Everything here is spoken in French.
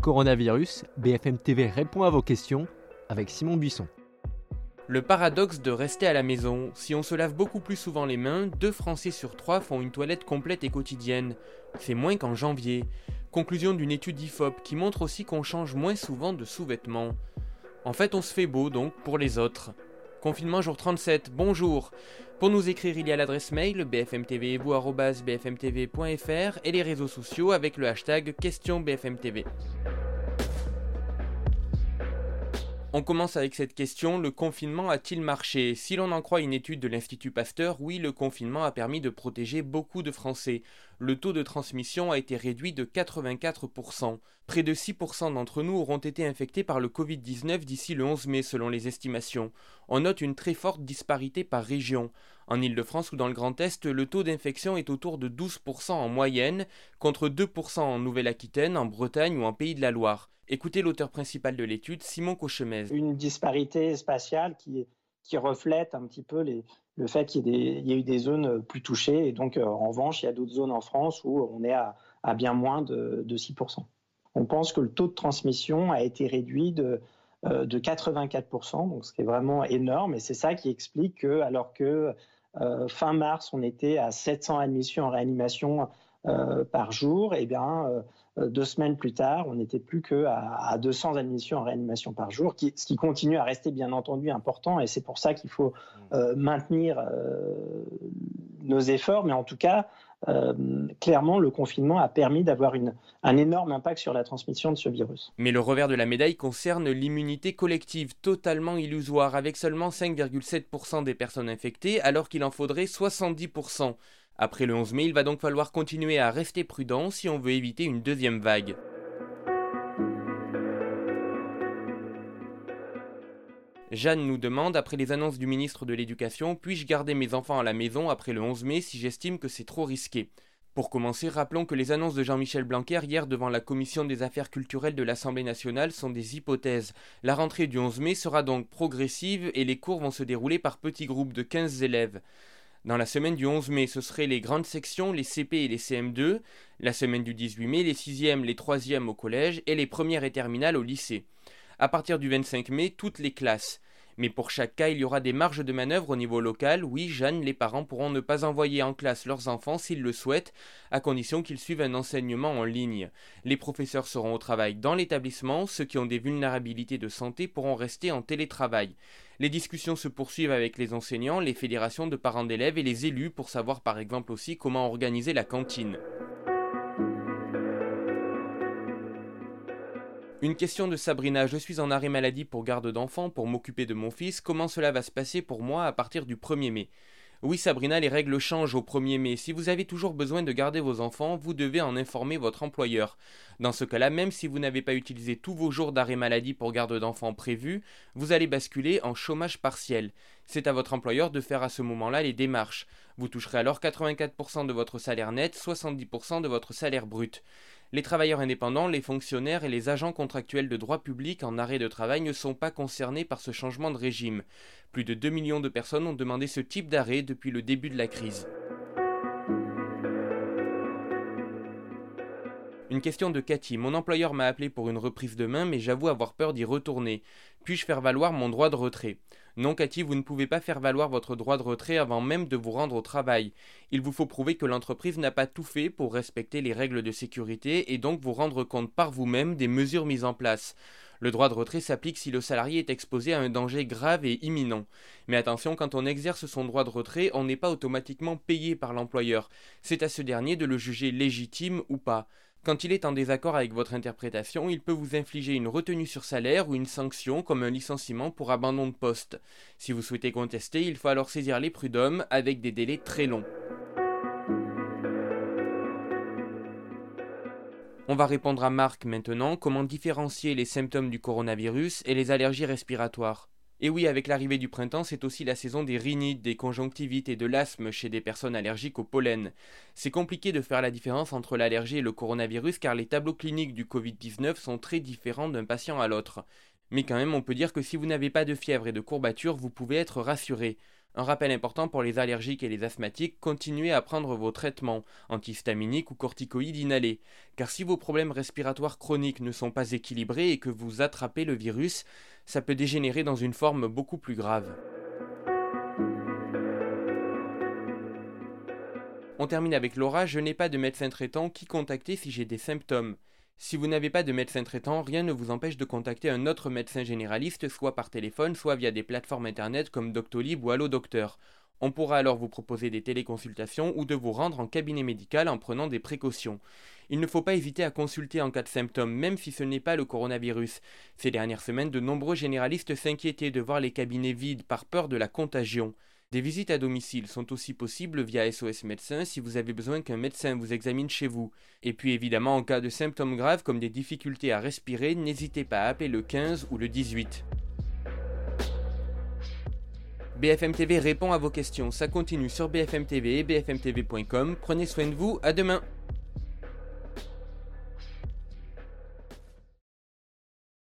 Coronavirus, BFM TV répond à vos questions avec Simon Buisson. Le paradoxe de rester à la maison. Si on se lave beaucoup plus souvent les mains, deux Français sur trois font une toilette complète et quotidienne. C'est moins qu'en janvier. Conclusion d'une étude IFOP qui montre aussi qu'on change moins souvent de sous-vêtements. En fait, on se fait beau donc pour les autres. Confinement jour 37, bonjour. Pour nous écrire, il y a l'adresse mail bfmtv.bfmtv.fr et les réseaux sociaux avec le hashtag question BFMTV. On commence avec cette question, le confinement a-t-il marché? Si l'on en croit une étude de l'Institut Pasteur, oui, le confinement a permis de protéger beaucoup de Français. Le taux de transmission a été réduit de 84%. Près de 6% d'entre nous auront été infectés par le Covid-19 d'ici le 11 mai selon les estimations. On note une très forte disparité par région. En Ile-de-France ou dans le Grand Est, le taux d'infection est autour de 12% en moyenne, contre 2% en Nouvelle-Aquitaine, en Bretagne ou en Pays de la Loire. Écoutez l'auteur principal de l'étude, Simon Cauchemez. Une disparité spatiale qui, reflète un petit peu le fait qu'il y, y, a eu des zones plus touchées. Et donc, euh, en revanche, il y a d'autres zones en France où on est à, bien moins de, de, 6%. On pense que le taux de transmission a été réduit de, euh, de 84%, donc ce qui est vraiment énorme. Et c'est ça qui explique que, alors que euh, fin mars, on était à 700 admissions en réanimation euh, par jour, et eh bien euh, deux semaines plus tard, on n'était plus qu'à à 200 admissions en réanimation par jour, qui, ce qui continue à rester bien entendu important, et c'est pour ça qu'il faut mmh. euh, maintenir euh, nos efforts, mais en tout cas, euh, clairement, le confinement a permis d'avoir un énorme impact sur la transmission de ce virus. Mais le revers de la médaille concerne l'immunité collective, totalement illusoire, avec seulement 5,7% des personnes infectées, alors qu'il en faudrait 70%. Après le 11 mai, il va donc falloir continuer à rester prudent si on veut éviter une deuxième vague. Jeanne nous demande, après les annonces du ministre de l'Éducation, puis-je garder mes enfants à la maison après le 11 mai si j'estime que c'est trop risqué? Pour commencer, rappelons que les annonces de Jean-Michel Blanquer hier devant la commission des affaires culturelles de l'Assemblée nationale sont des hypothèses. La rentrée du 11 mai sera donc progressive et les cours vont se dérouler par petits groupes de 15 élèves. Dans la semaine du 11 mai, ce seraient les grandes sections, les CP et les CM2. La semaine du 18 mai, les 6e, les 3e au collège et les premières et terminales au lycée. À partir du 25 mai, toutes les classes. Mais pour chaque cas, il y aura des marges de manœuvre au niveau local. Oui, Jeanne, les parents pourront ne pas envoyer en classe leurs enfants s'ils le souhaitent, à condition qu'ils suivent un enseignement en ligne. Les professeurs seront au travail dans l'établissement, ceux qui ont des vulnérabilités de santé pourront rester en télétravail. Les discussions se poursuivent avec les enseignants, les fédérations de parents d'élèves et les élus pour savoir par exemple aussi comment organiser la cantine. Une question de Sabrina, je suis en arrêt maladie pour garde d'enfants, pour m'occuper de mon fils, comment cela va se passer pour moi à partir du 1er mai? Oui Sabrina, les règles changent au 1er mai. Si vous avez toujours besoin de garder vos enfants, vous devez en informer votre employeur. Dans ce cas-là, même si vous n'avez pas utilisé tous vos jours d'arrêt maladie pour garde d'enfants prévus, vous allez basculer en chômage partiel. C'est à votre employeur de faire à ce moment-là les démarches. Vous toucherez alors 84% de votre salaire net, 70% de votre salaire brut. Les travailleurs indépendants, les fonctionnaires et les agents contractuels de droit public en arrêt de travail ne sont pas concernés par ce changement de régime. Plus de 2 millions de personnes ont demandé ce type d'arrêt depuis le début de la crise. Question de Cathy. Mon employeur m'a appelé pour une reprise de main, mais j'avoue avoir peur d'y retourner. Puis-je faire valoir mon droit de retrait? Non, Cathy, vous ne pouvez pas faire valoir votre droit de retrait avant même de vous rendre au travail. Il vous faut prouver que l'entreprise n'a pas tout fait pour respecter les règles de sécurité et donc vous rendre compte par vous-même des mesures mises en place. Le droit de retrait s'applique si le salarié est exposé à un danger grave et imminent. Mais attention, quand on exerce son droit de retrait, on n'est pas automatiquement payé par l'employeur. C'est à ce dernier de le juger légitime ou pas. Quand il est en désaccord avec votre interprétation, il peut vous infliger une retenue sur salaire ou une sanction comme un licenciement pour abandon de poste. Si vous souhaitez contester, il faut alors saisir les prud'hommes avec des délais très longs. On va répondre à Marc maintenant comment différencier les symptômes du coronavirus et les allergies respiratoires? Et oui, avec l'arrivée du printemps, c'est aussi la saison des rhinites, des conjonctivites et de l'asthme chez des personnes allergiques au pollen. C'est compliqué de faire la différence entre l'allergie et le coronavirus car les tableaux cliniques du Covid-19 sont très différents d'un patient à l'autre. Mais quand même, on peut dire que si vous n'avez pas de fièvre et de courbatures, vous pouvez être rassuré. Un rappel important pour les allergiques et les asthmatiques, continuez à prendre vos traitements antihistaminiques ou corticoïdes inhalés, car si vos problèmes respiratoires chroniques ne sont pas équilibrés et que vous attrapez le virus, ça peut dégénérer dans une forme beaucoup plus grave. On termine avec Laura, je n'ai pas de médecin traitant, qui contacter si j'ai des symptômes si vous n'avez pas de médecin traitant, rien ne vous empêche de contacter un autre médecin généraliste, soit par téléphone, soit via des plateformes internet comme Doctolib ou Allo Docteur. On pourra alors vous proposer des téléconsultations ou de vous rendre en cabinet médical en prenant des précautions. Il ne faut pas hésiter à consulter en cas de symptômes, même si ce n'est pas le coronavirus. Ces dernières semaines, de nombreux généralistes s'inquiétaient de voir les cabinets vides par peur de la contagion. Des visites à domicile sont aussi possibles via SOS Médecin si vous avez besoin qu'un médecin vous examine chez vous. Et puis évidemment, en cas de symptômes graves comme des difficultés à respirer, n'hésitez pas à appeler le 15 ou le 18. BFM TV répond à vos questions. Ça continue sur BFM TV et bfmtv.com. Prenez soin de vous. À demain.